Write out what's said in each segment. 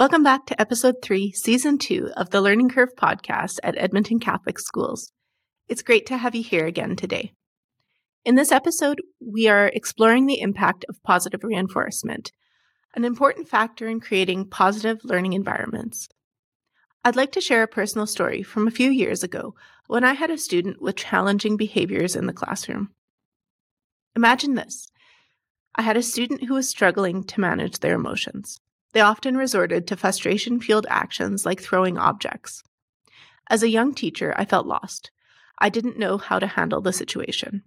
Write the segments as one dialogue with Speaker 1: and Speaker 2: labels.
Speaker 1: Welcome back to episode three, season two of the Learning Curve podcast at Edmonton Catholic Schools. It's great to have you here again today. In this episode, we are exploring the impact of positive reinforcement, an important factor in creating positive learning environments. I'd like to share a personal story from a few years ago when I had a student with challenging behaviors in the classroom. Imagine this I had a student who was struggling to manage their emotions. They often resorted to frustration fueled actions like throwing objects. As a young teacher, I felt lost. I didn't know how to handle the situation.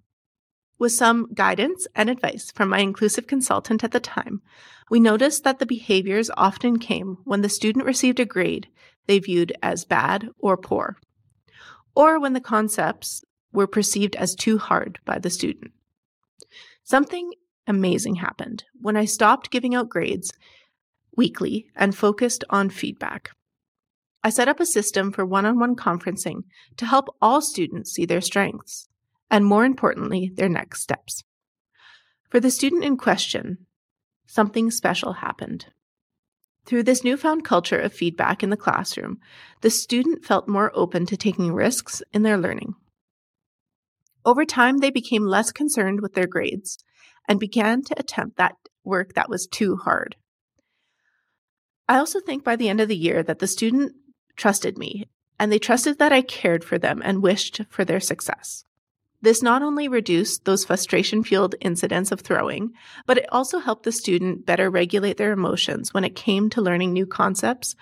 Speaker 1: With some guidance and advice from my inclusive consultant at the time, we noticed that the behaviors often came when the student received a grade they viewed as bad or poor, or when the concepts were perceived as too hard by the student. Something amazing happened when I stopped giving out grades weekly and focused on feedback. I set up a system for one on one conferencing to help all students see their strengths and, more importantly, their next steps. For the student in question, something special happened. Through this newfound culture of feedback in the classroom, the student felt more open to taking risks in their learning. Over time, they became less concerned with their grades and began to attempt that work that was too hard. I also think by the end of the year that the student trusted me and they trusted that I cared for them and wished for their success. This not only reduced those frustration fueled incidents of throwing, but it also helped the student better regulate their emotions when it came to learning new concepts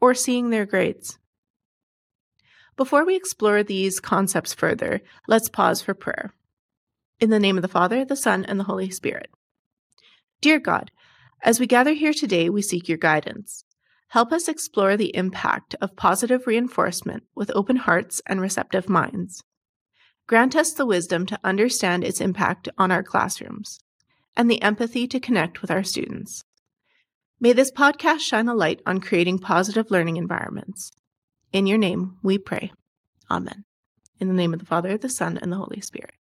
Speaker 1: or seeing their grades. Before we explore these concepts further, let's pause for prayer. In the name of the Father, the Son, and the Holy Spirit. Dear God, as we gather here today, we seek your guidance. Help us explore the impact of positive reinforcement with open hearts and receptive minds. Grant us the wisdom to understand its impact on our classrooms and the empathy to connect with our students. May this podcast shine a light on creating positive learning environments. In your name, we pray. Amen. In the name of the Father, the Son, and the Holy Spirit.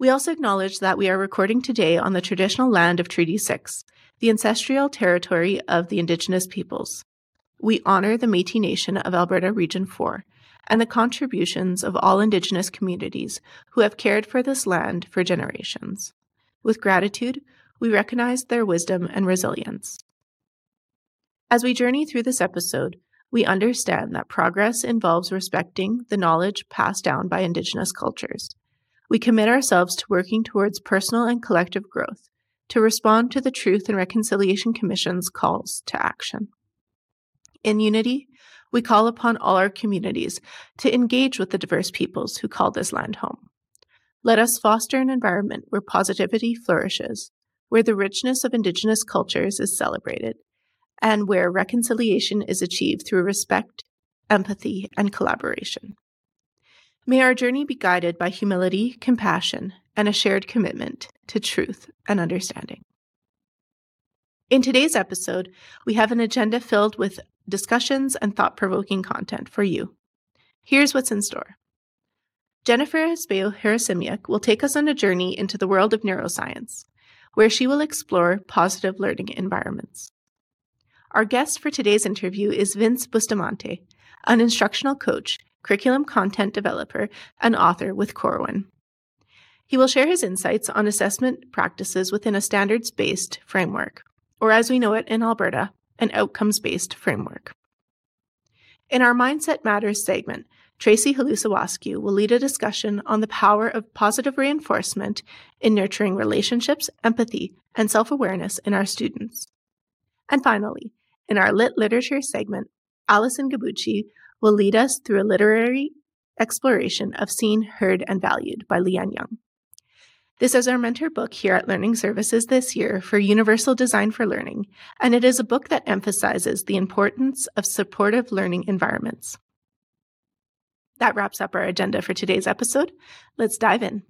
Speaker 1: We also acknowledge that we are recording today on the traditional land of Treaty 6, the ancestral territory of the Indigenous peoples. We honor the Metis Nation of Alberta Region 4 and the contributions of all Indigenous communities who have cared for this land for generations. With gratitude, we recognize their wisdom and resilience. As we journey through this episode, we understand that progress involves respecting the knowledge passed down by Indigenous cultures we commit ourselves to working towards personal and collective growth to respond to the Truth and Reconciliation Commission's calls to action. In unity, we call upon all our communities to engage with the diverse peoples who call this land home. Let us foster an environment where positivity flourishes, where the richness of Indigenous cultures is celebrated, and where reconciliation is achieved through respect, empathy, and collaboration. May our journey be guided by humility, compassion, and a shared commitment to truth and understanding. In today's episode, we have an agenda filled with discussions and thought provoking content for you. Here's what's in store. Jennifer Espejo Harasimiuk will take us on a journey into the world of neuroscience, where she will explore positive learning environments. Our guest for today's interview is Vince Bustamante, an instructional coach curriculum content developer, and author with Corwin. He will share his insights on assessment practices within a standards based framework, or as we know it in Alberta, an outcomes based framework. In our Mindset Matters segment, Tracy Hlus-Ewaskiw will lead a discussion on the power of positive reinforcement in nurturing relationships, empathy, and self awareness in our students. And finally, in our Lit Literature segment, Allison Gabucci will lead us through a literary exploration of Seen, Heard, and Valued by Lee Ann Jung. This is our mentor book here at Learning Services this year for Universal Design for Learning, and it is a book that emphasizes the importance of supportive learning environments. That wraps up our agenda for today's episode. Let's dive in.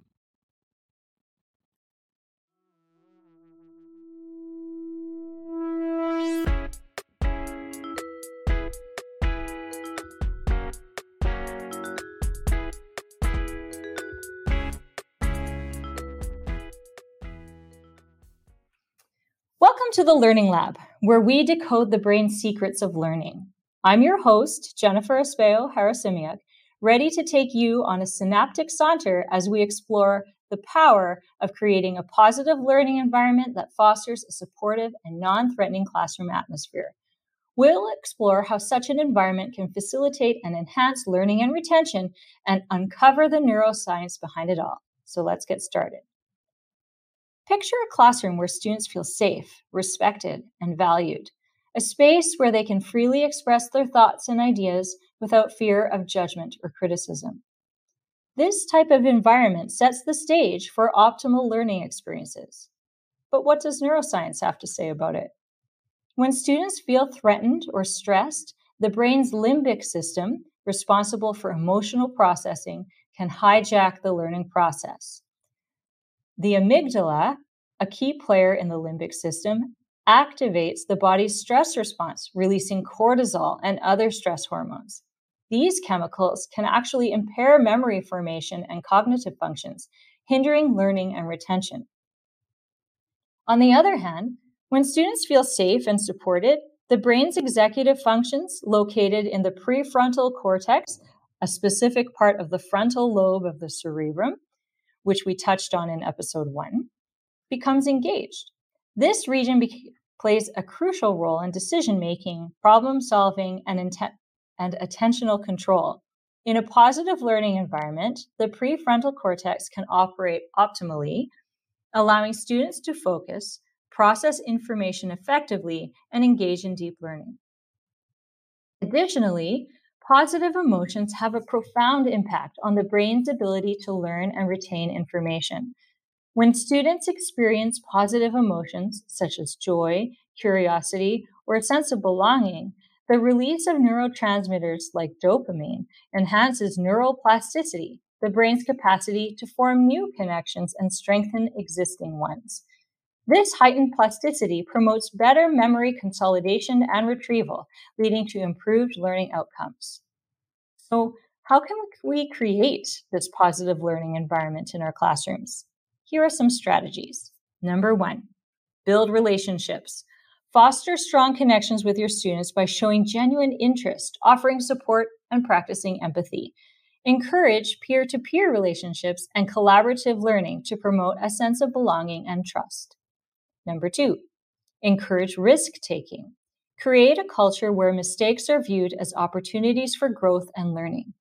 Speaker 2: Welcome to the Learning Lab, where we decode the brain's secrets of learning. I'm your host, Jennifer Espejo Harasimiuk, ready to take you on a synaptic saunter as we explore the power of creating a positive learning environment that fosters a supportive and non threatening classroom atmosphere. We'll explore how such an environment can facilitate and enhance learning and retention and uncover the neuroscience behind it all. So let's get started. Picture a classroom where students feel safe, respected, and valued, a space where they can freely express their thoughts and ideas without fear of judgment or criticism. This type of environment sets the stage for optimal learning experiences. But what does neuroscience have to say about it? When students feel threatened or stressed, the brain's limbic system, responsible for emotional processing, can hijack the learning process. The amygdala, a key player in the limbic system, activates the body's stress response, releasing cortisol and other stress hormones. These chemicals can actually impair memory formation and cognitive functions, hindering learning and retention. On the other hand, when students feel safe and supported, the brain's executive functions, located in the prefrontal cortex, a specific part of the frontal lobe of the cerebrum, which we touched on in episode one, becomes engaged. This region be- plays a crucial role in decision making, problem solving, and, and attentional control. In a positive learning environment, the prefrontal cortex can operate optimally, allowing students to focus, process information effectively, and engage in deep learning. Additionally, Positive emotions have a profound impact on the brain's ability to learn and retain information. When students experience positive emotions such as joy, curiosity, or a sense of belonging, the release of neurotransmitters like dopamine enhances neural plasticity, the brain's capacity to form new connections and strengthen existing ones. This heightened plasticity promotes better memory consolidation and retrieval, leading to improved learning outcomes. So, how can we create this positive learning environment in our classrooms? Here are some strategies. Number one, build relationships. Foster strong connections with your students by showing genuine interest, offering support, and practicing empathy. Encourage peer to peer relationships and collaborative learning to promote a sense of belonging and trust. Number two, encourage risk taking. Create a culture where mistakes are viewed as opportunities for growth and learning.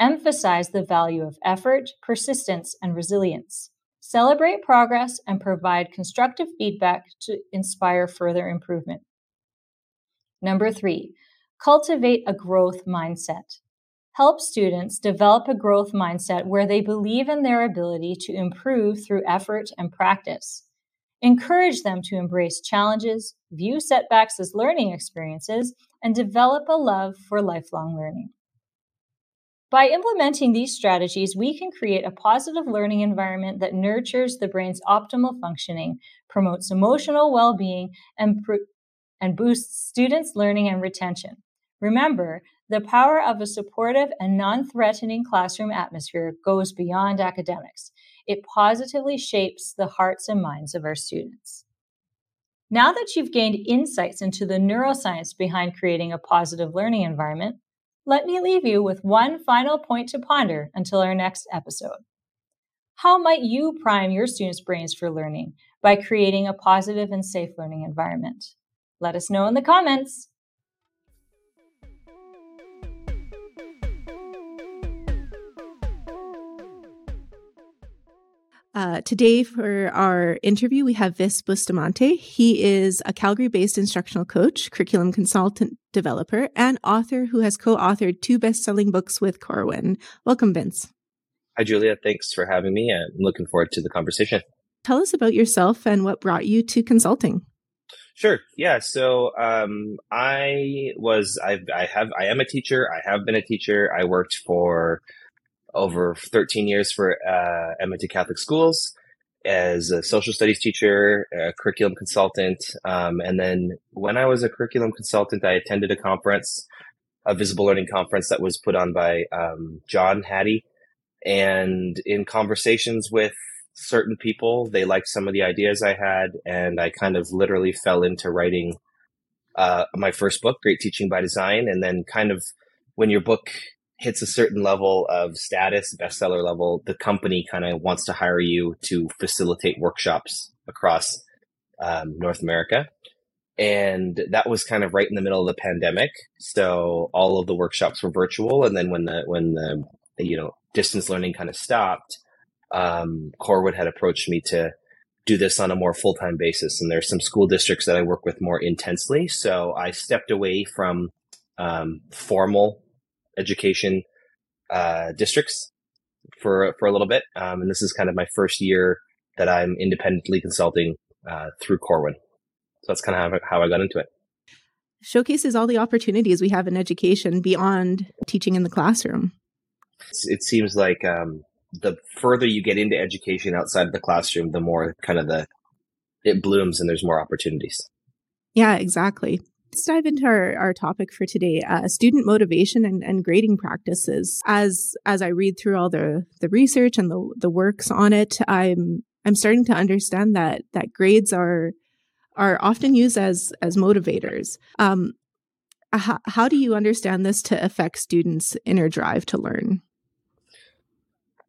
Speaker 2: Emphasize the value of effort, persistence, and resilience. Celebrate progress and provide constructive feedback to inspire further improvement. Number three, cultivate a growth mindset. Help students develop a growth mindset where they believe in their ability to improve through effort and practice. Encourage them to embrace challenges, view setbacks as learning experiences, and develop a love for lifelong learning. By implementing these strategies, we can create a positive learning environment that nurtures the brain's optimal functioning, promotes emotional well being, and, and boosts students' learning and retention. Remember, the power of a supportive and non threatening classroom atmosphere goes beyond academics it positively shapes the hearts and minds of our students. Now that you've gained insights into the neuroscience behind creating a positive learning environment, let me leave you with one final point to ponder until our next episode. How might you prime your students' brains for learning by creating a positive and safe learning environment? Let us know in the comments.
Speaker 3: Uh, today, for our interview, we have Vince Bustamante. He is a Calgary based instructional coach, curriculum consultant developer, and author who has co authored two best selling books with Corwin. Welcome, Vince.
Speaker 4: Hi, Julia. Thanks for having me. I'm looking forward to the conversation.
Speaker 3: Tell us about yourself and what brought you to consulting.
Speaker 4: Sure. Yeah. So, um, I was, I, I have, I am a teacher. I have been a teacher. I worked for over 13 years for uh, Catholic Schools as a social studies teacher, a curriculum consultant. Um, and then when I was a curriculum consultant, I attended a conference, a visible learning conference that was put on by um, John Hattie. And in conversations with certain people. They liked some of the ideas I had, and I kind of literally fell into writing uh, my first book, Great Teaching by Design. And then, kind of, when your book hits a certain level of status, bestseller level, the company kind of wants to hire you to facilitate workshops across um, North America. And that was kind of right in the middle of the pandemic. So all of the workshops were virtual. And then when the, when the, you know, distance learning kind of stopped, um, Corwin had approached me to do this on a more full time basis. And there's some school districts that I work with more intensely. So I stepped away from um, formal education uh, districts for for a little bit, um, and this is kind of my first year that I'm independently consulting uh, through Corwin. So that's kind of how, how I got into it.
Speaker 3: Showcases all the opportunities we have in education beyond teaching in the classroom.
Speaker 4: It seems like um, the further you get into education outside of the classroom, the more kind of the it blooms and there's more opportunities.
Speaker 3: Yeah, exactly. Let's dive into our, our topic for today, uh, student motivation and, and grading practices. As as I read through all the the research and the the works on it, I'm I'm starting to understand that that grades are are often used as as motivators. Um, how, how do you understand this to affect students' inner drive to learn?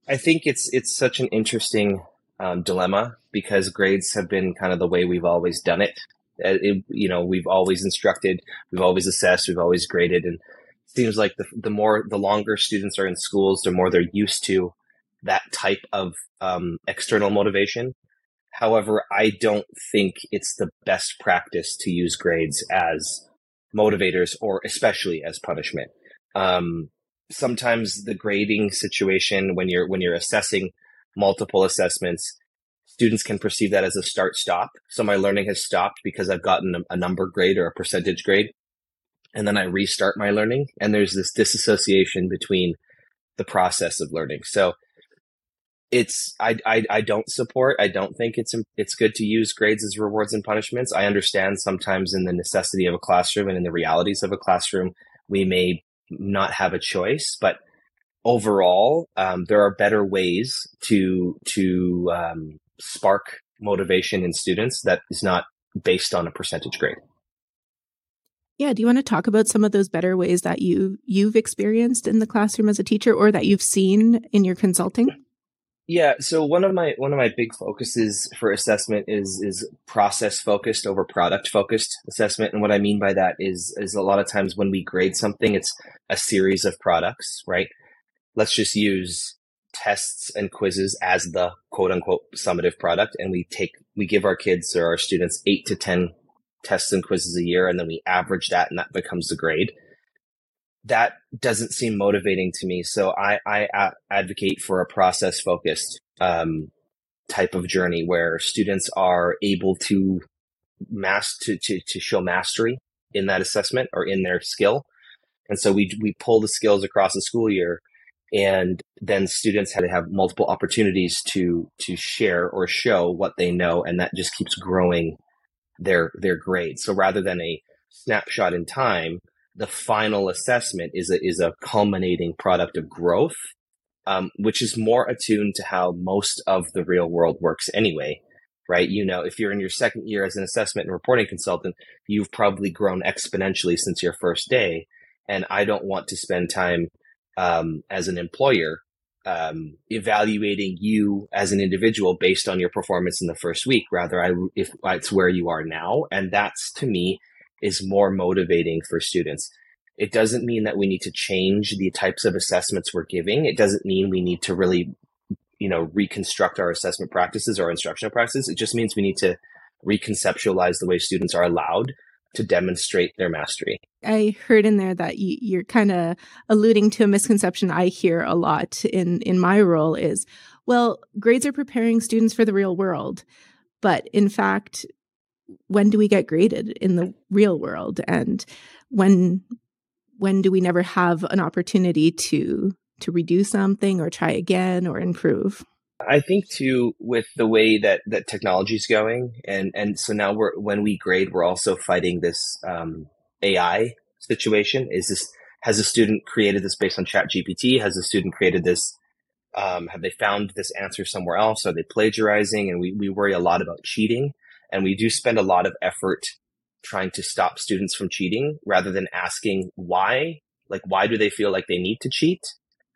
Speaker 4: I think it's it's such an interesting um, dilemma because grades have been kind of the way we've always done it. Uh, it. You know, we've always instructed, we've always assessed, we've always graded, and seems like the the more the longer students are in schools, the more they're used to that type of um, external motivation. However, I don't think it's the best practice to use grades as motivators or especially as punishment. Um, sometimes the grading situation when you're when you're assessing multiple assessments students can perceive that as a start stop. So my learning has stopped because i've gotten a, a number grade or a percentage grade. And then i restart my learning and there's this disassociation between the process of learning. So it's I, I i don't support i don't think it's it's good to use grades as rewards and punishments. I understand sometimes in the necessity of a classroom and in the realities of a classroom we may not have a choice. But overall, um, there are better ways to to um, spark motivation in students that is not based on a percentage grade.
Speaker 3: Yeah, do you want to talk about some of those better ways that you you've experienced in the classroom as a teacher or that you've seen in your consulting?
Speaker 4: Yeah, so one of my one of my big focuses for assessment is is process focused over product focused assessment, and what I mean by that is is a lot of times when we grade something, it's a series of products, right? Let's just use tests and quizzes as the quote unquote summative product, and we take we give our kids or our students eight to ten tests and quizzes a year, and then we average that, and that becomes the grade that doesn't seem motivating to me. So I, advocate for a process focused um, type of journey where students are able to mass to, to, to show mastery in that assessment or in their skill. And so we, we pull the skills across the school year and then students had to have multiple opportunities to, to share or show what they know. And that just keeps growing their, their grade. So rather than a snapshot in time, the final assessment is a, is a culminating product of growth, um, which is more attuned to how most of the real world works anyway, right? You know, if you're in your second year as an assessment and reporting consultant, you've probably grown exponentially since your first day. And I don't want to spend time um, as an employer um, evaluating you as an individual based on your performance in the first week. Rather, I if it's where you are now, and that's to me is more motivating for students. It doesn't mean that we need to change the types of assessments we're giving. It doesn't mean we need to really, you know, reconstruct our assessment practices or instructional practices. It just means we need to reconceptualize the way students are allowed to demonstrate their mastery.
Speaker 3: I heard in there that you, are kind of alluding to a misconception I hear a lot in in my role is, well, grades are preparing students for the real world, but in fact, when do we get graded in the real world and when when do we never have an opportunity to to redo something or try again or improve
Speaker 4: i think too with the way that that technology is going and and so now we're when we grade we're also fighting this um, ai situation is this has a student created this based on ChatGPT has a student created this Um, have they found this answer somewhere else? Are they plagiarizing? And we, we worry a lot about cheating. And we do spend a lot of effort trying to stop students from cheating rather than asking why. Like, why do they feel like they need to cheat?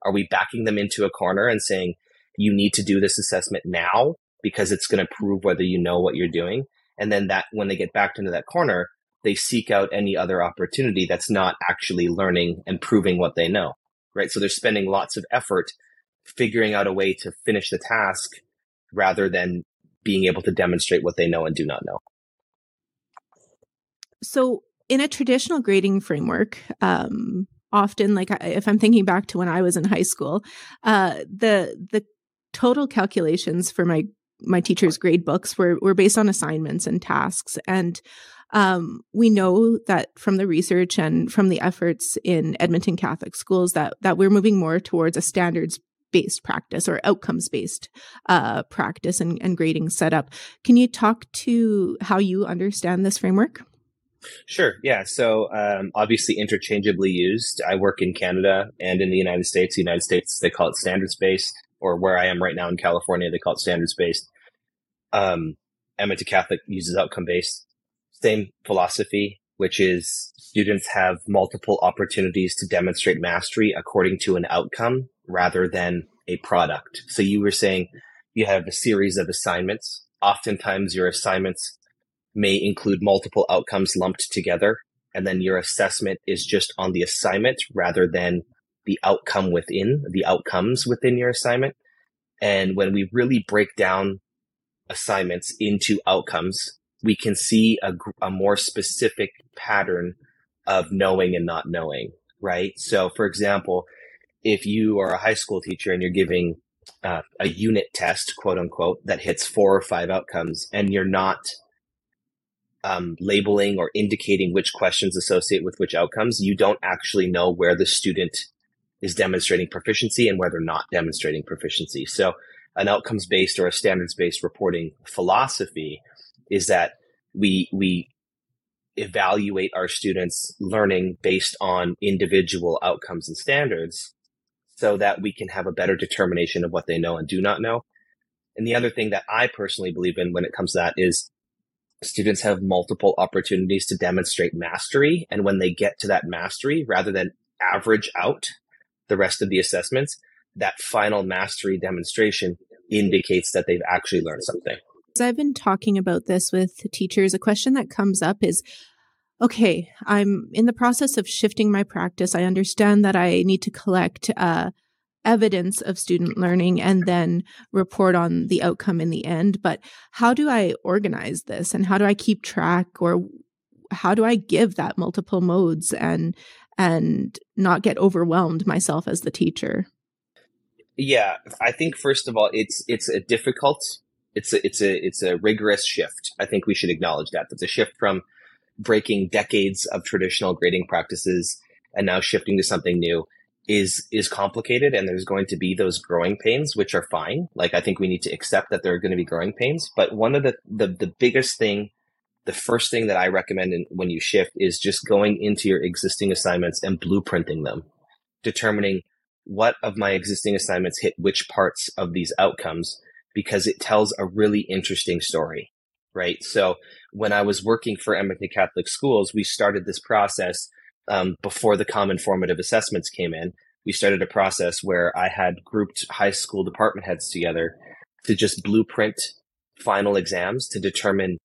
Speaker 4: Are we backing them into a corner and saying, you need to do this assessment now because it's going to prove whether you know what you're doing? And then that when they get backed into that corner, they seek out any other opportunity that's not actually learning and proving what they know. Right. So they're spending lots of effort figuring out a way to finish the task rather than being able to demonstrate what they know and do not know.
Speaker 3: So, in a traditional grading framework, um, often, like if I'm thinking back to when I was in high school, uh, the the total calculations for my my teacher's grade books were were based on assignments and tasks, and um, we know that from the research and from the efforts in Edmonton Catholic schools that that we're moving more towards a standards based practice or outcomes based uh, practice and, and grading setup. Can you talk to how you understand this framework?
Speaker 4: Sure. Yeah. So um, obviously interchangeably used. I work in Canada and in the United States. The United States they call it standards based, or where I am right now in California, they call it standards based. Um, Edmonton Catholic uses outcome based. Same philosophy, which is students have multiple opportunities to demonstrate mastery according to an outcome rather than a product. So you were saying you have a series of assignments. Oftentimes your assignments may include multiple outcomes lumped together. And then your assessment is just on the assignment rather than the outcome within the outcomes within your assignment. And when we really break down assignments into outcomes, we can see a, a more specific pattern of knowing and not knowing, right? So, for example, if you are a high school teacher and you're giving uh, a unit test, quote unquote, that hits four or five outcomes, and you're not um, labeling or indicating which questions associate with which outcomes, you don't actually know where the student is demonstrating proficiency and whether they're not demonstrating proficiency. So, an outcomes based or a standards based reporting philosophy is that we we evaluate our students learning based on individual outcomes and standards so that we can have a better determination of what they know and do not know. And the other thing that I personally believe in when it comes to that is students have multiple opportunities to demonstrate mastery. And when they get to that mastery, rather than average out the rest of the assessments, that final mastery demonstration indicates that they've actually learned something.
Speaker 3: As I've been talking about this with teachers, a question that comes up is okay, I'm in the process of shifting my practice. I understand that I need to collect uh, evidence of student learning and then report on the outcome in the end. But how do I organize this and how do I keep track or how do I give that multiple modes and and not get overwhelmed myself as the teacher?
Speaker 4: Yeah, I think first of all, it's it's a difficult, it's a, it's a it's a rigorous shift. I think we should acknowledge that. It's a shift from breaking decades of traditional grading practices and now shifting to something new is is complicated and there's going to be those growing pains which are fine like i think we need to accept that there are going to be growing pains but one of the the, the biggest thing the first thing that i recommend when you shift is just going into your existing assignments and blueprinting them determining what of my existing assignments hit which parts of these outcomes because it tells a really interesting story right? So when i was working for edmonton catholic schools we started this process um, before the common formative assessments came in, we started a process where I had grouped high school department heads together to just blueprint final exams to determine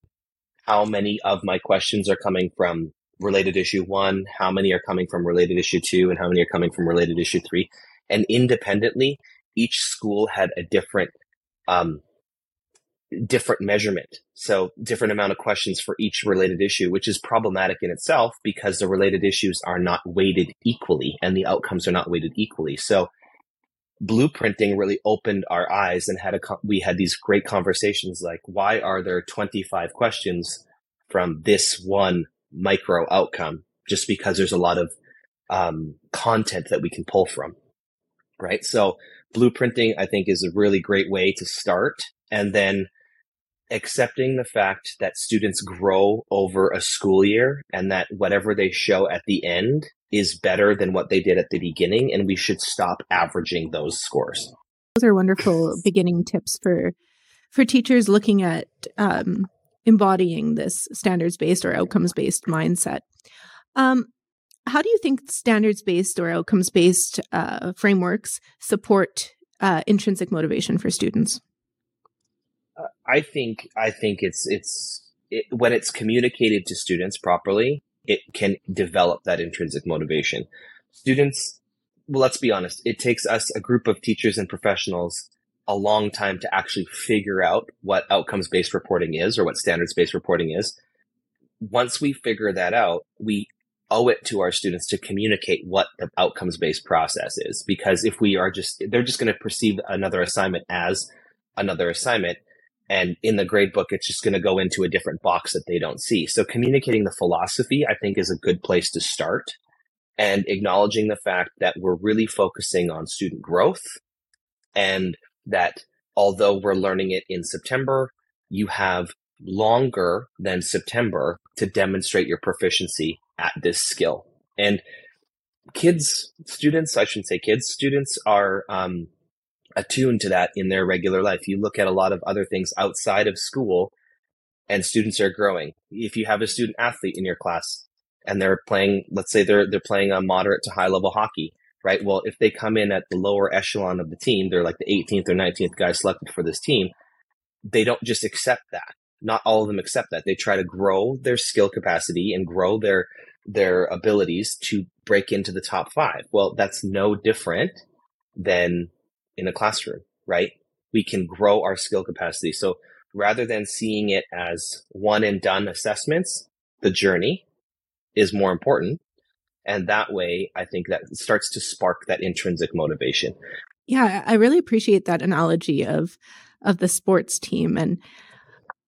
Speaker 4: how many of my questions are coming from related issue one, how many are coming from related issue two, and how many are coming from related issue three. And independently, each school had a different um, different measurement. So different amount of questions for each related issue, which is problematic in itself because the related issues are not weighted equally and the outcomes are not weighted equally. So blueprinting really opened our eyes and had a, we had these great conversations like, why are there 25 questions from this one micro outcome? Just because there's a lot of um, content that we can pull from. Right. So blueprinting, I think is a really great way to start. And then accepting the fact that students grow over a school year and that whatever they show at the end is better than what they did at the beginning and we should stop averaging those scores
Speaker 3: Those are wonderful beginning tips for for teachers looking at um, embodying this standards based or outcomes based mindset. Um, how do you think standards based or outcomes based uh, frameworks support uh, intrinsic motivation for students?
Speaker 4: I think I think it's it's it, when it's communicated to students properly, it can develop that intrinsic motivation. Students, well, let's be honest, it takes us a group of teachers and professionals a long time to actually figure out what outcomes based reporting is or what standards based reporting is. Once we figure that out, we owe it to our students to communicate what the outcomes based process is. Because if we are just, they're just going to perceive another assignment as another assignment. And in the grade book, it's just going to go into a different box that they don't see. So communicating the philosophy, I think is a good place to start and acknowledging the fact that we're really focusing on student growth and that although we're learning it in September, you have longer than September to demonstrate your proficiency at this skill. And kids, students, I shouldn't say kids, students are um, attuned to that in their regular life. You look at a lot of other things outside of school and students are growing. If you have a student athlete in your class and they're playing, let's say they're, they're playing a moderate to high level hockey, right? Well, if they come in at the lower echelon of the team, they're like the 18th or 19th guy selected for this team. They don't just accept that. Not all of them accept that. They try to grow their skill capacity and grow their their abilities to break into the top five. Well, that's no different than in a classroom, right? We can grow our skill capacity. So rather than seeing it as one and done assessments, the journey is more important. And that way, I think that starts to spark that intrinsic motivation.
Speaker 3: Yeah, I really appreciate that analogy of of the sports team and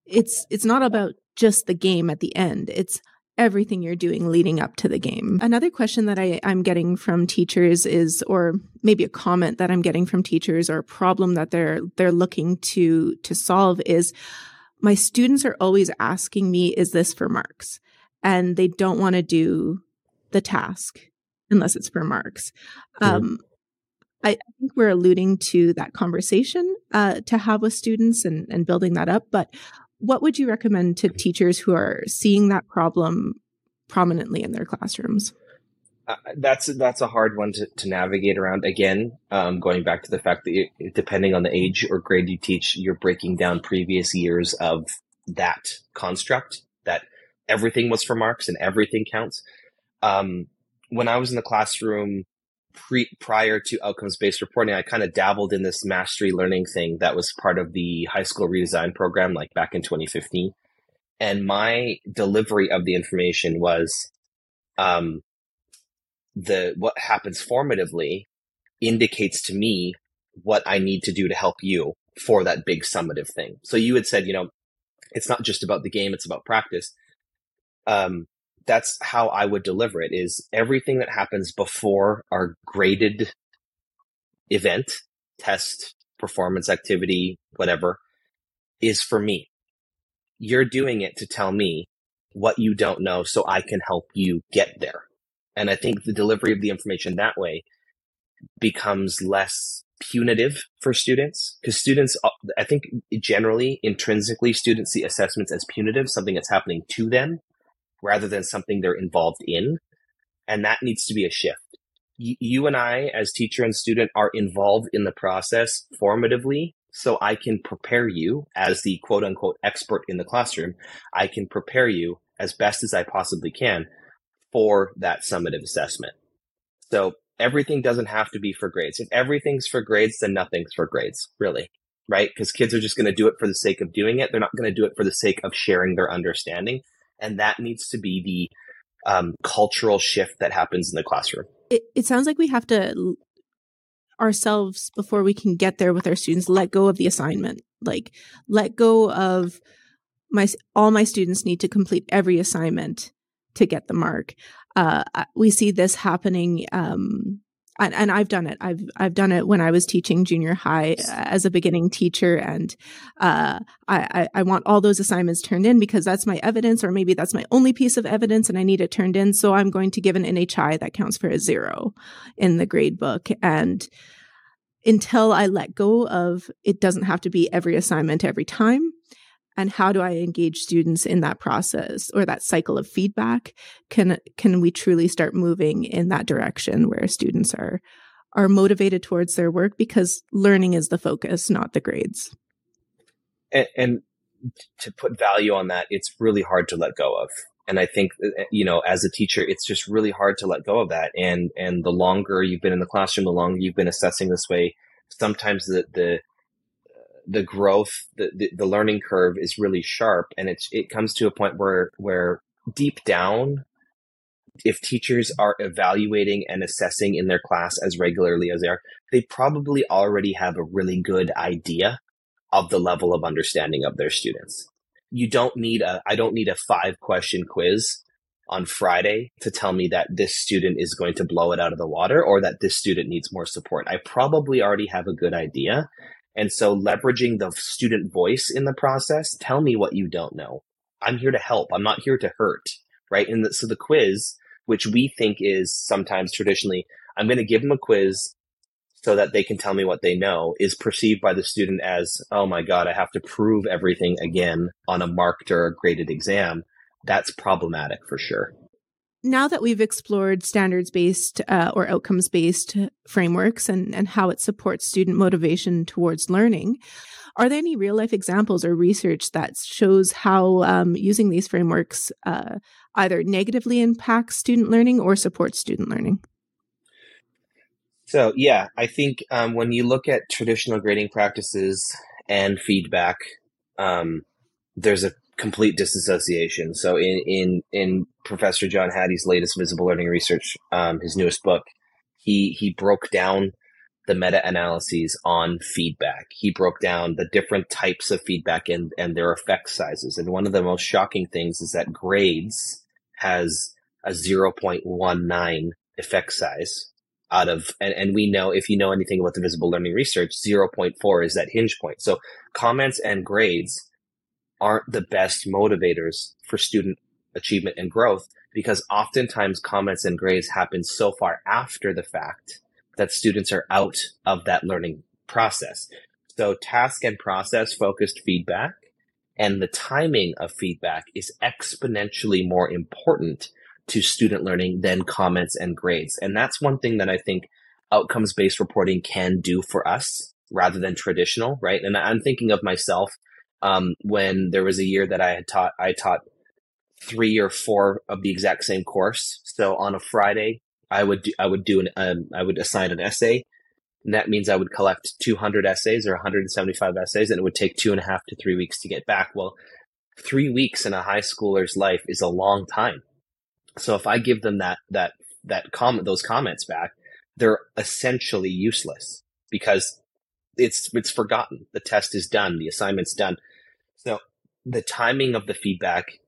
Speaker 3: it's it's not about just the game at the end. It's everything you're doing leading up to the game. Another question that I, I'm getting from teachers is, or maybe a comment that I'm getting from teachers or a problem that they're they're looking to to solve is my students are always asking me, is this for marks? And they don't want to do the task unless it's for marks. Um, I think we're alluding to that conversation uh, to have with students and, and building that up. But what would you recommend to teachers who are seeing that problem prominently in their classrooms?
Speaker 4: Uh, that's that's a hard one to, to navigate around. Again, um, going back to the fact that you, depending on the age or grade you teach, you're breaking down previous years of that construct that everything was for marks and everything counts. Um, when I was in the classroom pre, prior to outcomes based reporting, I kind of dabbled in this mastery learning thing that was part of the high school redesign program, like back in 2015. And my delivery of the information was, um, the, what happens formatively indicates to me what I need to do to help you for that big summative thing. So you had said, you know, it's not just about the game, it's about practice. Um, that's how I would deliver it is everything that happens before our graded event, test, performance activity, whatever, is for me. You're doing it to tell me what you don't know so I can help you get there. And I think the delivery of the information that way becomes less punitive for students because students, uh, I think generally intrinsically students see assessments as punitive, something that's happening to them rather than something they're involved in. And that needs to be a shift. Y- you and I, as teacher and student, are involved in the process formatively. So I can prepare you as the quote unquote expert in the classroom. I can prepare you as best as I possibly can for that summative assessment. So everything doesn't have to be for grades. If everything's for grades, then nothing's for grades, really, right? Because kids are just going to do it for the sake of doing it. They're not going to do it for the sake of sharing their understanding and that needs to be the um, cultural shift that happens in the classroom.
Speaker 3: It, it sounds like we have to ourselves before we can get there with our students let go of the assignment like let go of my all my students need to complete every assignment to get the mark uh, we see this happening um, and, and, I've done it. I've I've done it when I was teaching junior high as a beginning teacher, and uh, I, I want all those assignments turned in because that's my evidence, or maybe that's my only piece of evidence, and I need it turned in. So I'm going to give an NHI that counts for a zero in the grade book, and until I let go of it doesn't have to be every assignment every time. And how do I engage students in that process or that cycle of feedback? Can can we truly start moving in that direction where students are are motivated towards their work because learning is the focus, not the grades.
Speaker 4: And, and to put value on that, it's really hard to let go of. And I think, uh, you know, as a teacher, it's just really hard to let go of that. And, and the longer you've been in the classroom, the longer you've been assessing this way, sometimes the, the, the growth, the, the, the learning curve is really sharp. And it's, it comes to a point where, where deep down, if teachers are evaluating and assessing in their class as regularly as they are, they probably already have a really good idea of the level of understanding of their students. You don't need a, I don't need a five question quiz on Friday to tell me that this student is going to blow it out of the water or that this student needs more support. I probably already have a good idea. And so leveraging the student voice in the process, tell me what you don't know. I'm here to help. I'm not here to hurt. Right. And the, so the quiz, which we think is sometimes traditionally, I'm going to give them a quiz so that they can tell me what they know is perceived by the student as, oh my God, I have to prove everything again on a marked or graded exam. That's problematic for sure.
Speaker 3: Now that we've explored standards based uh, or outcomes based frameworks and, and how it supports student motivation towards learning, are there any real life examples or research that shows how um, using these frameworks uh, either negatively impacts student learning or supports student learning?
Speaker 4: So, yeah, I think um, when you look at traditional grading practices and feedback, um, there's a complete disassociation. So, in, in, in Professor John Hattie's latest visible learning research, um, his newest book, he, he broke down the meta analyses on feedback. He broke down the different types of feedback and, and their effect sizes. And one of the most shocking things is that grades has a 0.19 effect size out of, and, and we know if you know anything about the visible learning research, 0.4 is that hinge point. So comments and grades aren't the best motivators for student achievement and growth because oftentimes comments and grades happen so far after the fact that students are out of that learning process. So task and process focused feedback and the timing of feedback is exponentially more important to student learning than comments and grades. And that's one thing that I think outcomes based reporting can do for us rather than traditional, right? And I'm thinking of myself um, when there was a year that I had taught, I taught three or four of the exact same course. So on a Friday, I would do, I would do an um, I would assign an essay and that means I would collect 200 essays or 175 essays, and it would take two and a half to three weeks to get back. Well, three weeks in a high schooler's life is a long time. So if I give them that that that comment those comments back, they're essentially useless because it's it's forgotten. The test is done, the assignment's done. So the timing of the feedback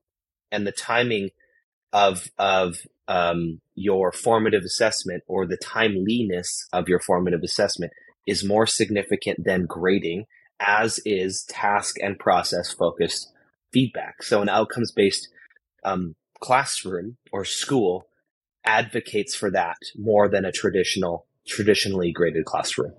Speaker 4: and the timing of of um, your formative assessment or the timeliness of your formative assessment is more significant than grading, as is task and process focused feedback. So an outcomes based um, classroom or school advocates for that more than a traditional traditionally graded classroom.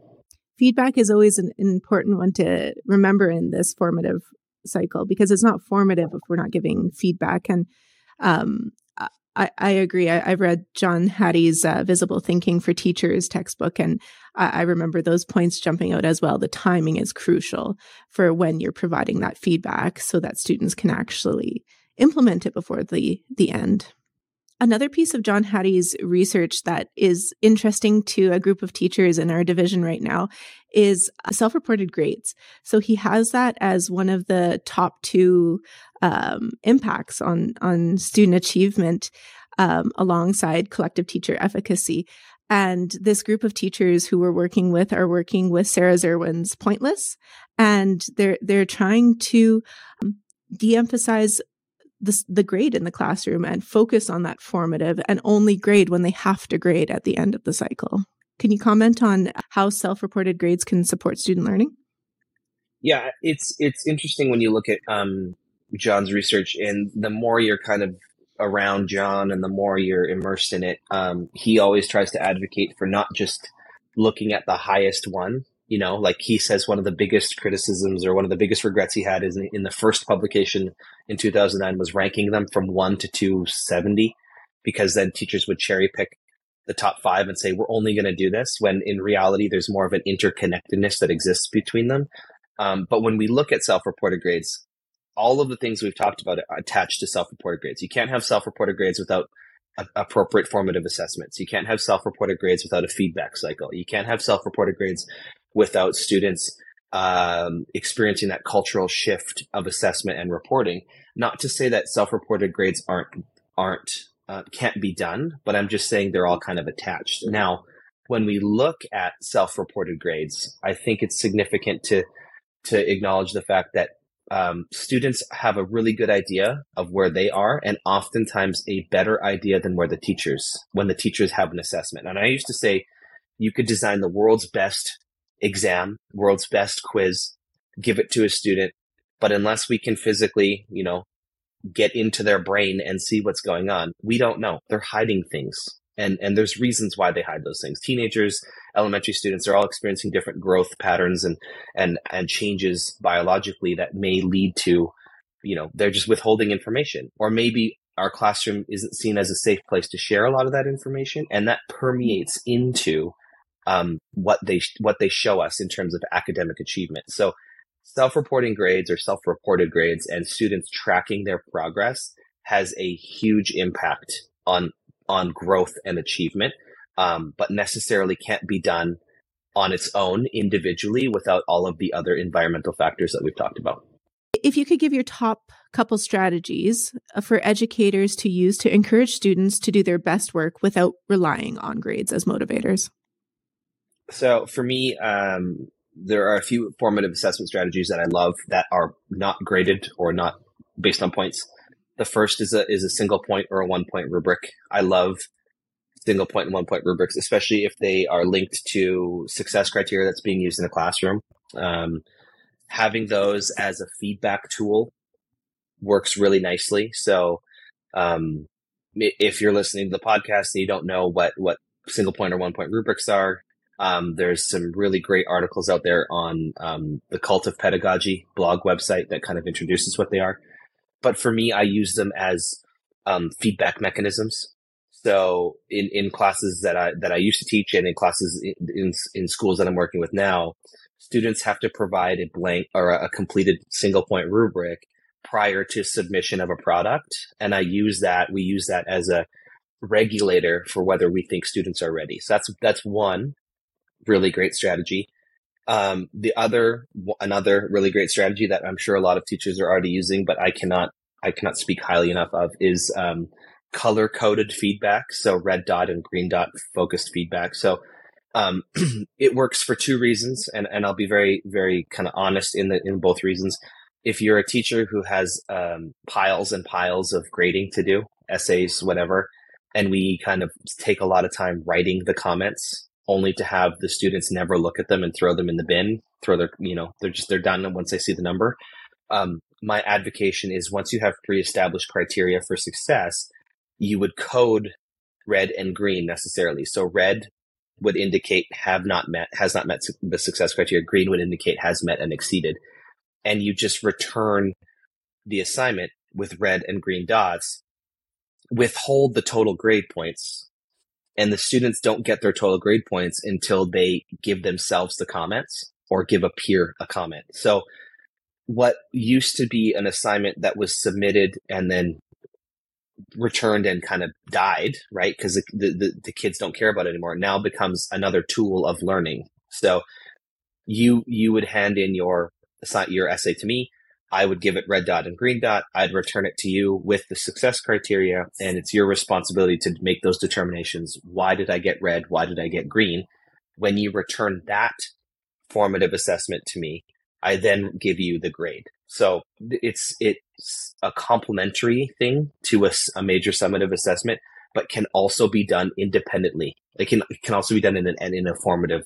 Speaker 3: Feedback is always an important one to remember in this formative cycle because it's not formative if we're not giving feedback and um, I, I agree. I, have read John Hattie's uh, Visible Thinking for Teachers textbook, and I, I, remember those points jumping out as well. The timing is crucial for when you're providing that feedback so that students can actually implement it before the, the end. Another piece of John Hattie's research that is interesting to a group of teachers in our division right now is self reported grades. So he has that as one of the top two um, impacts on, on student achievement um, alongside collective teacher efficacy. And this group of teachers who we're working with are working with Sarah Zerwin's Pointless, and they're they're trying to um, de-emphasize the, the grade in the classroom and focus on that formative and only grade when they have to grade at the end of the cycle. Can you comment on how self-reported grades can support student learning?
Speaker 4: Yeah, it's it's interesting when you look at um, John's research, and the more you're kind of around John, and the more you're immersed in it, um, he always tries to advocate for not just looking at the highest one You know, like he says, one of the biggest criticisms or one of the biggest regrets he had is in, in the first publication in 2009 was ranking them from one to 270 because then teachers would cherry pick the top five and say, we're only going to do this when in reality, there's more of an interconnectedness that exists between them. Um, but when we look at self reported grades, all of the things we've talked about are attached to self reported grades. You can't have self reported grades without appropriate formative assessments. You can't have self reported grades without a feedback cycle. You can't have self reported grades without students um, experiencing that cultural shift of assessment and reporting. Not to say that self-reported grades aren't aren't uh, can't be done, but I'm just saying they're all kind of attached. Now, when we look at self-reported grades, I think it's significant to to acknowledge the fact that um, students have a really good idea of where they are, and oftentimes a better idea than where the teachers when the teachers have an assessment. And I used to say you could design the world's best exam, world's best quiz, give it to a student. But unless we can physically, you know, get into their brain and see what's going on, we don't know. They're hiding things. And, and there's reasons why they hide those things. Teenagers, elementary students are all experiencing different growth patterns and, and, and changes biologically that may lead to, you know, they're just withholding information. Or maybe our classroom isn't seen as a safe place to share a lot of that information and that permeates into um, what they what they show us in terms of academic achievement. So self-reporting grades or self-reported grades and students tracking their progress has a huge impact on on growth and achievement, um, but necessarily can't be done on its own individually without all of the other environmental factors that we've talked about.
Speaker 3: If you could give your top couple strategies uh, for educators to use to encourage students to do their best work without relying on grades as motivators.
Speaker 4: So for me, um, there are a few formative assessment strategies that I love that are not graded or not based on points. The first is a is a single point or a one point rubric. I love single point and one point rubrics, especially if they are linked to success criteria that's being used in the classroom. Um, having those as a feedback tool works really nicely. So, um, if you're listening to the podcast and you don't know what what single point or one point rubrics are, um, there's some really great articles out there on um, the Cult of Pedagogy blog website that kind of introduces what they are. But for me, I use them as um, feedback mechanisms. So in, in classes that I that I used to teach and in classes in, in, in schools that I'm working with now, students have to provide a blank or a, a completed single point rubric prior to submission of a product, and I use that. We use that as a regulator for whether we think students are ready. So that's that's one really great strategy. Um, the other, another really great strategy that I'm sure a lot of teachers are already using, but I cannot, I cannot speak highly enough of is, um, color coded feedback. So red dot and green dot focused feedback. So, um, it works for two reasons. And, and I'll be very, very kind of honest in the, in both reasons. If you're a teacher who has, um, piles and piles of grading to do, essays, whatever, and we kind of take a lot of time writing the comments only to have the students never look at them and throw them in the bin, throw their, you know, they're just, they're done once they see the number. Um, my advocation is once you have pre-established criteria for success, you would code red and green necessarily. So red would indicate have not met, has not met the success criteria. Green would indicate has met and exceeded. And you just return the assignment with red and green dots, withhold the total grade points and the students don't get their total grade points until they give themselves the comments or give a peer a comment. So what used to be an assignment that was submitted and then returned and kind of died, right? Because the, the, the, kids don't care about it anymore. Now becomes another tool of learning. So you, you would hand in your, your essay to me. I would give it red dot and green dot. I'd return it to you with the success criteria, and it's your responsibility to make those determinations. Why did I get red? Why did I get green? When you return that formative assessment to me, I then give you the grade. So it's it's a complementary thing to a, a major summative assessment, but can also be done independently. It can it can also be done in an in a formative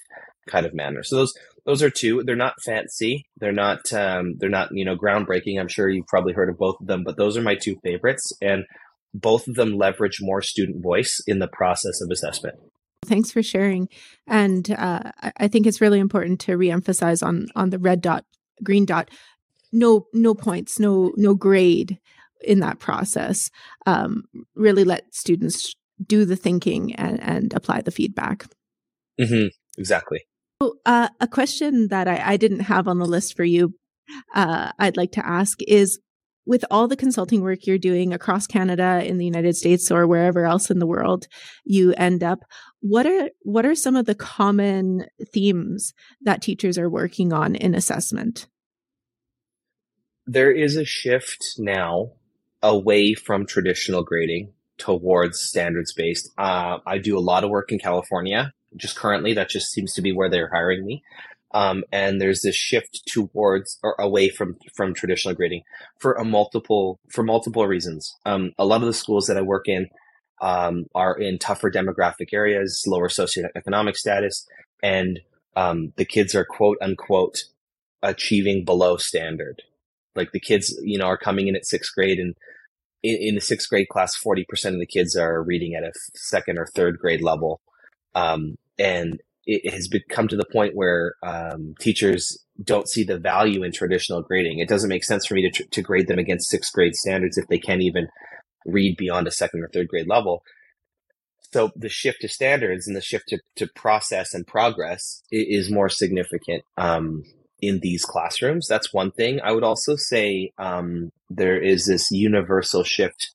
Speaker 4: kind of manner. So those those are two. They're not fancy. They're not um, they're not you know groundbreaking. I'm sure you've probably heard of both of them, but those are my two favorites, and both of them leverage more student voice in the process of assessment.
Speaker 3: Thanks for sharing. And uh, I think it's really important to reemphasize on on the red dot, green dot. No, no points, no, no grade in that process. Um, really let students do the thinking and, and apply the feedback.
Speaker 4: Mm-hmm. Exactly.
Speaker 3: So, uh, a question that I, I, didn't have on the list for you, uh, I'd like to ask is with all the consulting work you're doing across Canada, in the United States, or wherever else in the world you end up, what are what are some of the common themes that teachers are working on in assessment?
Speaker 4: There is a shift now away from traditional grading towards standards based. Uh, I do a lot of work in California, just currently. That just seems to be where they're hiring me. Um, and there's this shift towards or away from from traditional grading for a multiple for multiple reasons. Um, a lot of the schools that I work in um, are in tougher demographic areas, lower socioeconomic status, and um, the kids are quote unquote achieving below standard. Like the kids, you know, are coming in at sixth grade and in, in the sixth grade class, 40% of the kids are reading at a second or third grade level. Um, and it has become to the point where um, teachers don't see the value in traditional grading. It doesn't make sense for me to, to grade them against sixth grade standards if they can't even read beyond a second or third grade level. So the shift to standards and the shift to, to process and progress is more significant. Um, in these classrooms. That's one thing. I would also say um, there is this universal shift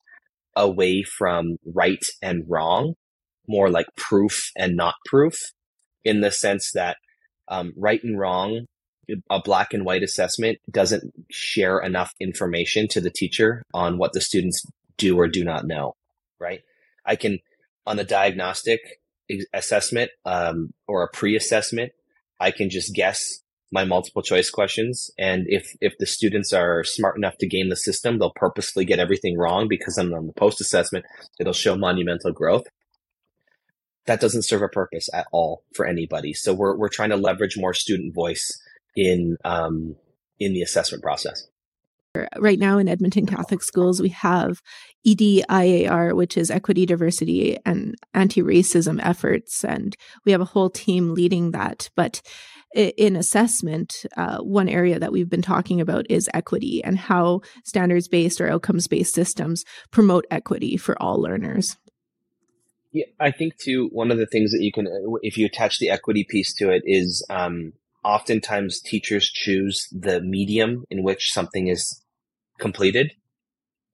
Speaker 4: away from right and wrong, more like proof and not proof, in the sense that um, right and wrong, a black and white assessment doesn't share enough information to the teacher on what the students do or do not know, right? I can, on a diagnostic assessment um, or a pre assessment, I can just guess my multiple choice questions. And if, if the students are smart enough to game the system, they'll purposely get everything wrong because on the post assessment, it'll show monumental growth. That doesn't serve a purpose at all for anybody. So we're, we're trying to leverage more student voice in, um, in the assessment process.
Speaker 3: Right now in Edmonton Catholic schools, we have EDIAR, which is equity, diversity, and anti racism efforts. And we have a whole team leading that. But in assessment, uh, one area that we've been talking about is equity and how standards based or outcomes based systems promote equity for all learners.
Speaker 4: Yeah, I think too, one of the things that you can, if you attach the equity piece to it, is um, oftentimes teachers choose the medium in which something is completed.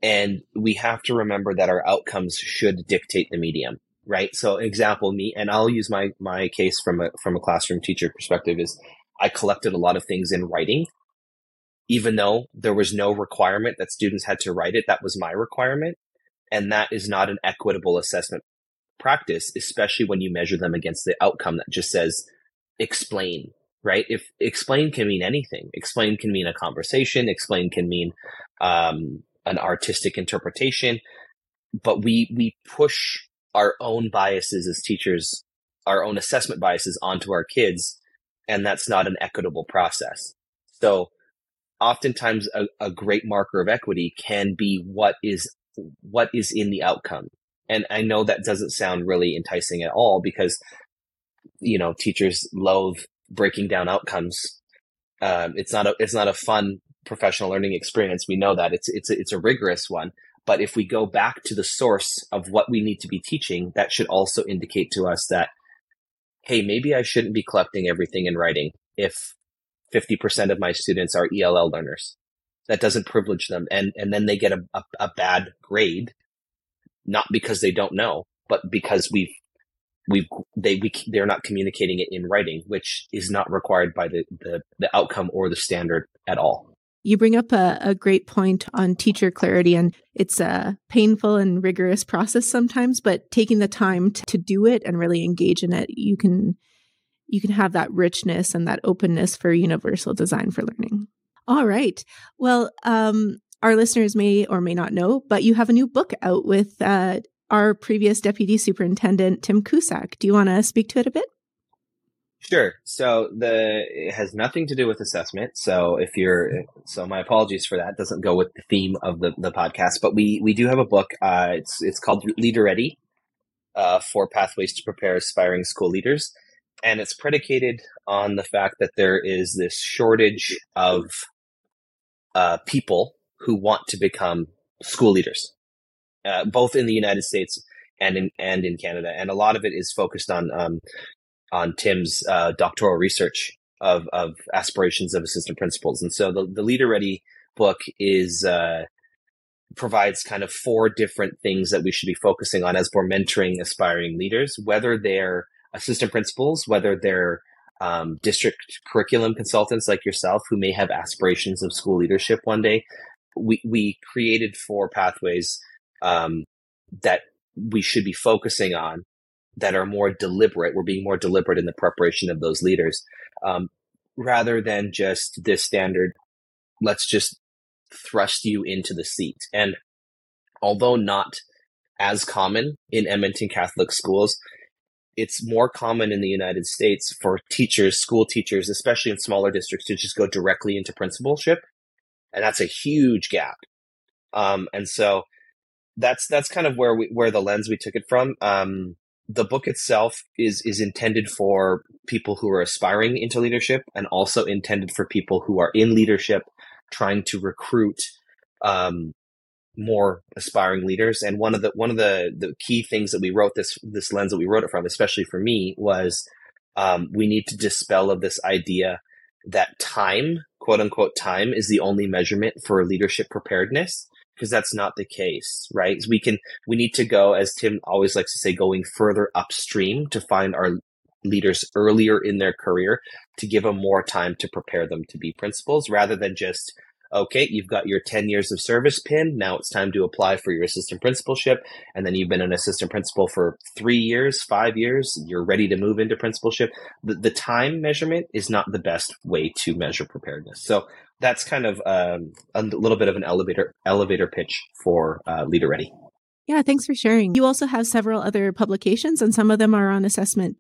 Speaker 4: And we have to remember that our outcomes should dictate the medium right? So example me, and I'll use my, my case from a, from a classroom teacher perspective is I collected a lot of things in writing, even though there was no requirement that students had to write it. That was my requirement. And that is not an equitable assessment practice, especially when you measure them against the outcome that just says explain, right? If explain can mean anything, explain can mean a conversation, explain can mean, um, an artistic interpretation, but we, we push our own biases as teachers, our own assessment biases onto our kids. And that's not an equitable process. So oftentimes a, a great marker of equity can be what is, what is in the outcome. And I know that doesn't sound really enticing at all because, you know, teachers loathe breaking down outcomes. Um, it's not a, it's not a fun professional learning experience. We know that it's, it's, it's a rigorous one. But if we go back to the source of what we need to be teaching, that should also indicate to us that, hey, maybe I shouldn't be collecting everything in writing if 50% of my students are ELL learners. That doesn't privilege them. And, and then they get a, a, a bad grade, not because they don't know, but because we've we've they we, they're not communicating it in writing, which is not required by the, the the outcome or the standard at all.
Speaker 3: You bring up a, a great point on teacher clarity, and it's a painful and rigorous process sometimes, but taking the time to, to do it and really engage in it, you can you can have that richness and that openness for universal design for learning. All right. Well, um, our listeners may or may not know, but you have a new book out with uh, our previous deputy superintendent, Tim Cusack. Do you want to speak to it a bit?
Speaker 4: Sure. So the it has nothing to do with assessment. So if you're so my apologies for that. It doesn't go with the theme of the, the podcast, but we we do have a book. Uh, it's it's called Leader Ready. uh, four pathways to prepare aspiring school leaders. And it's predicated on the fact that there is this shortage of uh, people who want to become school leaders, uh, both in the United States and in and in Canada. And a lot of it is focused on um, on Tim's uh, doctoral research of of aspirations of assistant principals. And so the the Leader Ready book is uh, provides kind of four different things that we should be focusing on as we're mentoring aspiring leaders, whether they're assistant principals, whether they're um, district curriculum consultants like yourself who may have aspirations of school leadership one day. We we created four pathways um, that we should be focusing on that are more deliberate. We're being more deliberate in the preparation of those leaders, um, rather than just this standard. Let's just thrust you into the seat. And although not as common in Edmonton Catholic schools, it's more common in the United States for teachers, school teachers, especially in smaller districts, to just go directly into principalship, and that's a huge gap. Um, and so that's that's kind of where we where the lens we took it from. Um, the book itself is is intended for people who are aspiring into leadership, and also intended for people who are in leadership trying to recruit um, more aspiring leaders. And one of the one of the the key things that we wrote this this lens that we wrote it from, especially for me, was um, we need to dispel of this idea that time, quote unquote, time is the only measurement for leadership preparedness because that's not the case, right? We can we need to go, as Tim always likes to say, going further upstream to find our leaders earlier in their career to give them more time to prepare them to be principals rather than just okay you've got your 10 years of service pin. Now it's time to apply for your assistant principalship. And then you've been an assistant principal for three years five years. You're ready to move into principalship. The, the time measurement is not the best way to measure preparedness. So that's kind of um, a little bit of an elevator elevator pitch for uh, leader ready.
Speaker 3: Yeah thanks for sharing. You also have several other publications and some of them are on assessment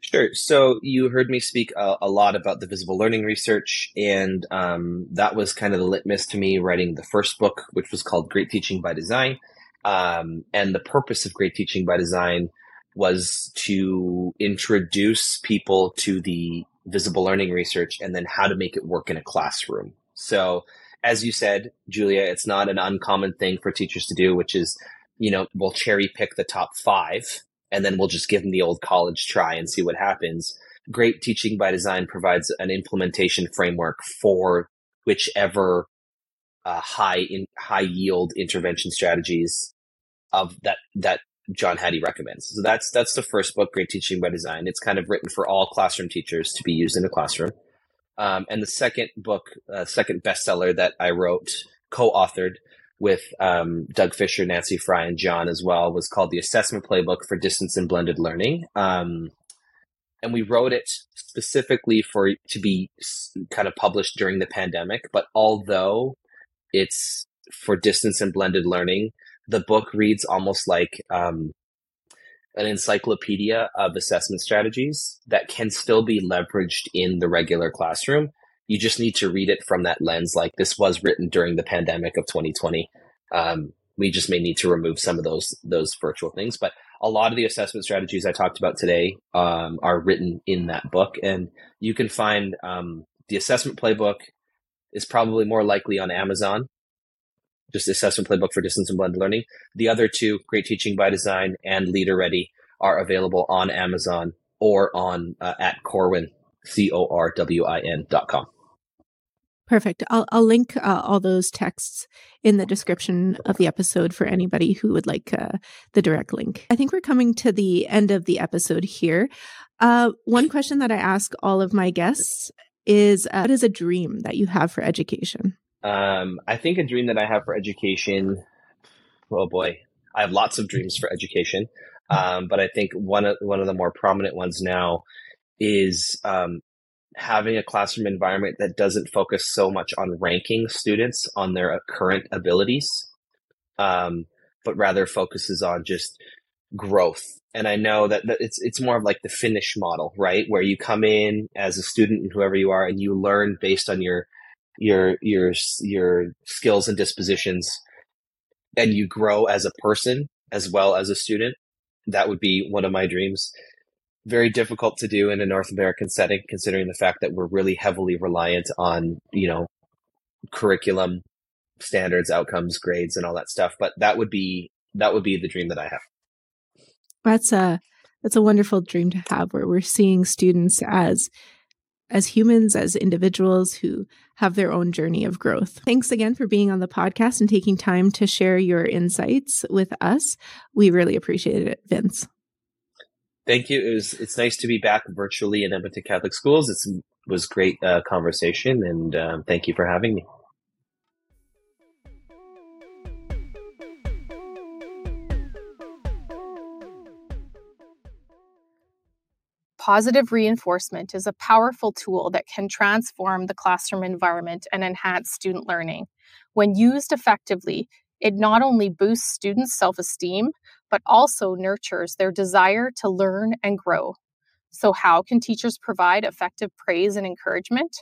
Speaker 4: Sure. So you heard me speak a, a lot about the visible learning research, and um, that was kind of the litmus to me writing the first book, which was called Great Teaching by Design. Um, and the purpose of Great Teaching by Design was to introduce people to the visible learning research and then how to make it work in a classroom. So, as you said, Julia, it's not an uncommon thing for teachers to do, which is, you know, we'll cherry pick the top five and then we'll just give them the old college try and see what happens. Great Teaching by Design provides an implementation framework for whichever uh, high in high yield intervention strategies of that that John Hattie recommends. So that's that's the first book, Great Teaching by Design. It's kind of written for all classroom teachers to be used in a classroom. Um, and the second book, uh, second bestseller that I wrote, co-authored, with um, Doug Fisher, Nancy Frey, and John as well was called the Assessment Playbook for Distance and Blended Learning. Um, and we wrote it specifically for to be kind of published during the pandemic. But although it's for distance and blended learning, the book reads almost like um, an encyclopedia of assessment strategies that can still be leveraged in the regular classroom you just need to read it from that lens. Like this was written during the pandemic of 2020. Um, we just may need to remove some of those those virtual things, but a lot of the assessment strategies I talked about today um, are written in that book, and you can find um, the assessment playbook is probably more likely on Amazon. Just assessment playbook for distance and blended learning. The other two, Great Teaching by Design and Leader Ready, are available on Amazon or on uh, at Corwin C O R W I N dot com.
Speaker 3: Perfect. I'll, I'll link uh, all those texts in the description of the episode for anybody who would like uh, the direct link. I think we're coming to the end of the episode here. Uh, one question that I ask all of my guests is uh, What is a dream that you have for education?
Speaker 4: Um, I think a dream that I have for education, oh boy, I have lots of dreams for education. Um, but I think one of, one of the more prominent ones now is um, having a classroom environment that doesn't focus so much on ranking students on their uh, current abilities, um, but rather focuses on just growth. And I know that, it's it's more of like the Finnish model, right? Where you come in as a student and whoever you are, and you learn based on your your your your skills and dispositions, and you grow as a person as well as a student. that would be one of my dreams. Very difficult to do in a North American setting, considering the fact that we're really heavily reliant on, you know, curriculum, standards, outcomes, grades, and all that stuff. But that would be that would be the dream that I have.
Speaker 3: That's a that's a wonderful dream to have where we're seeing students as as humans, as individuals who have their own journey of growth. Thanks again for being on the podcast and taking time to share your insights with us. We really appreciate it, Vince.
Speaker 4: Thank you. It was, it's nice to be back virtually in Edmonton Catholic Schools. It was great uh, conversation, and um, thank you for having me.
Speaker 5: Positive reinforcement is a powerful tool that can transform the classroom environment and enhance student learning. When used effectively, it not only boosts students' self esteem, but also nurtures their desire to learn and grow. So, how can teachers provide effective praise and encouragement?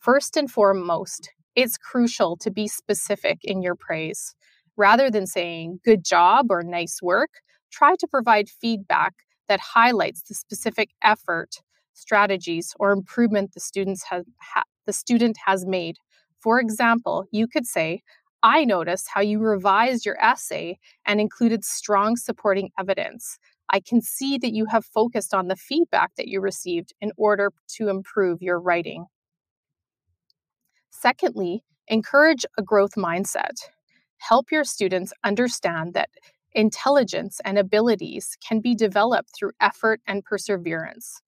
Speaker 5: First and foremost, it's crucial to be specific in your praise. Rather than saying good job or nice work, try to provide feedback that highlights the specific effort, strategies, or improvement the students ha- the student has made. For example, you could say, I noticed how you revised your essay and included strong supporting evidence. I can see that you have focused on the feedback that you received in order to improve your writing. Secondly, encourage a growth mindset. Help your students understand that Intelligence and abilities can be developed through effort and perseverance.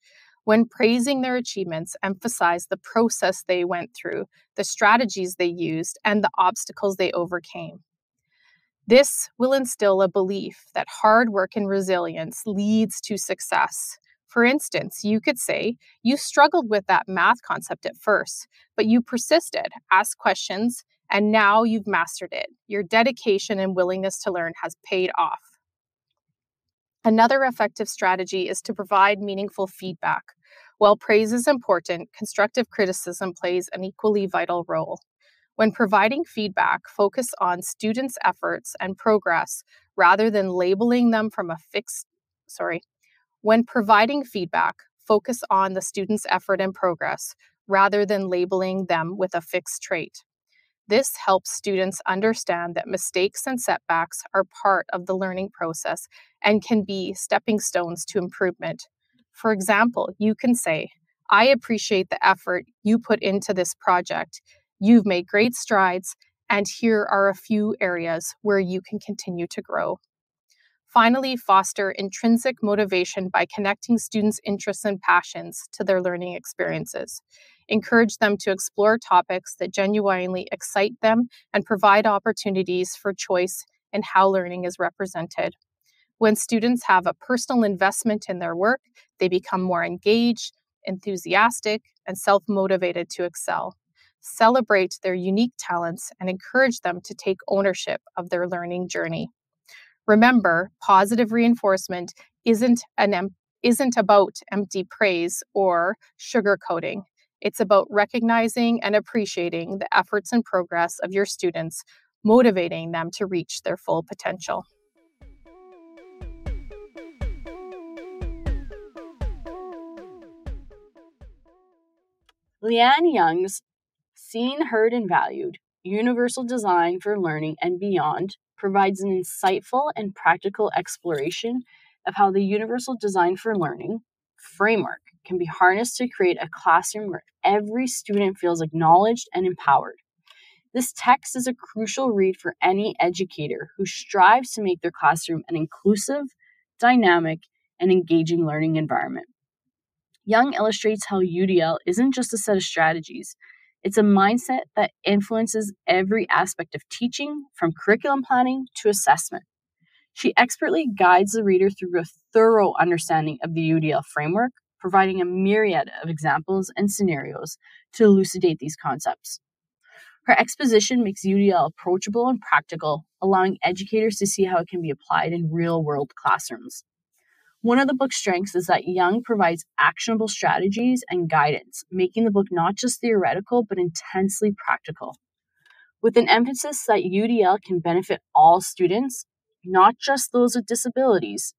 Speaker 5: When praising their achievements, emphasize the process they went through, the strategies they used, and the obstacles they overcame. This will instill a belief that hard work and resilience leads to success. For instance, you could say you struggled with that math concept at first, but you persisted, asked questions, and now you've mastered it. Your dedication and willingness to learn has paid off. Another effective strategy is to provide meaningful feedback. While praise is important, constructive criticism plays an equally vital role. When providing feedback, focus on students' efforts and progress rather than labeling them from a fixed, sorry. When providing feedback, focus on the student's effort and progress rather than labeling them with a fixed trait. This helps students understand that mistakes and setbacks are part of the learning process and can be stepping stones to improvement. For example, you can say, I appreciate the effort you put into this project. You've made great strides, and here are a few areas where you can continue to grow. Finally, foster intrinsic motivation by connecting students' interests and passions to their learning experiences encourage them to explore topics that genuinely excite them, and provide opportunities for choice in how learning is represented. When students have a personal investment in their work, they become more engaged, enthusiastic, and self motivated to excel. Celebrate their unique talents and encourage them to take ownership of their learning journey. Remember, positive reinforcement isn't an em- isn't about empty praise or sugarcoating. It's about recognizing and appreciating the efforts and progress of your students, motivating them to reach their full potential.
Speaker 6: Lee Ann Jung's Seen, Heard, and Valued Universal Design for Learning and Beyond provides an insightful and practical exploration of how the Universal Design for Learning framework can be harnessed to create a classroom where every student feels acknowledged and empowered. This text is a crucial read for any educator who strives to make their classroom an inclusive, dynamic, and engaging learning environment. Jung illustrates how UDL isn't just a set of strategies, it's a mindset that influences every aspect of teaching, from curriculum planning to assessment. She expertly guides the reader through a thorough understanding of the UDL framework, providing a myriad of examples and scenarios to elucidate these concepts. Her exposition makes UDL approachable and practical, allowing educators to see how it can be applied in real world classrooms. One of the book's strengths is that Jung provides actionable strategies and guidance, making the book not just theoretical but intensely practical. With an emphasis that UDL can benefit all students, not just those with disabilities,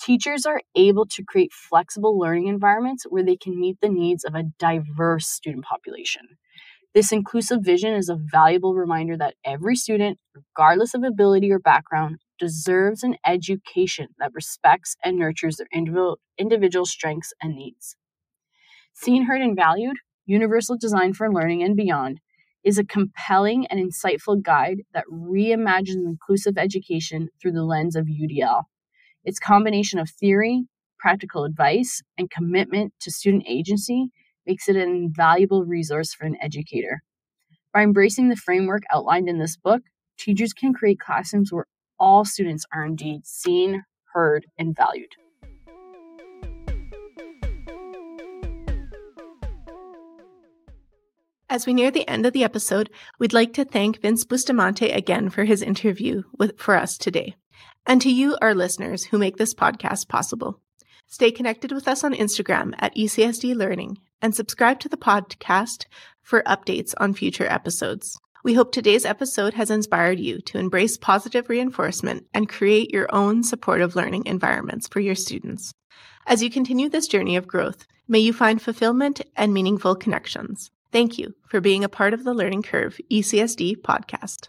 Speaker 6: Teachers are able to create flexible learning environments where they can meet the needs of a diverse student population. This inclusive vision is a valuable reminder that every student, regardless of ability or background, deserves an education that respects and nurtures their individual, strengths and needs. Seen, Heard, and Valued Universal Design for Learning and Beyond is a compelling and insightful guide that reimagines inclusive education through the lens of UDL. Its combination of theory, practical advice, and commitment to student agency makes it an invaluable resource for an educator. By embracing the framework outlined in this book, teachers can create classrooms where all students are indeed seen, heard, and valued.
Speaker 1: As we near the end of the episode, we'd like to thank Vince Bustamante again for his interview with, for us today, and to you, our listeners, who make this podcast possible. Stay connected with us on Instagram at ECSD Learning and subscribe to the podcast for updates on future episodes. We hope today's episode has inspired you to embrace positive reinforcement and create your own supportive learning environments for your students. As you continue this journey of growth, may you find fulfillment and meaningful connections. Thank you for being a part of the Learning Curve ECSD podcast.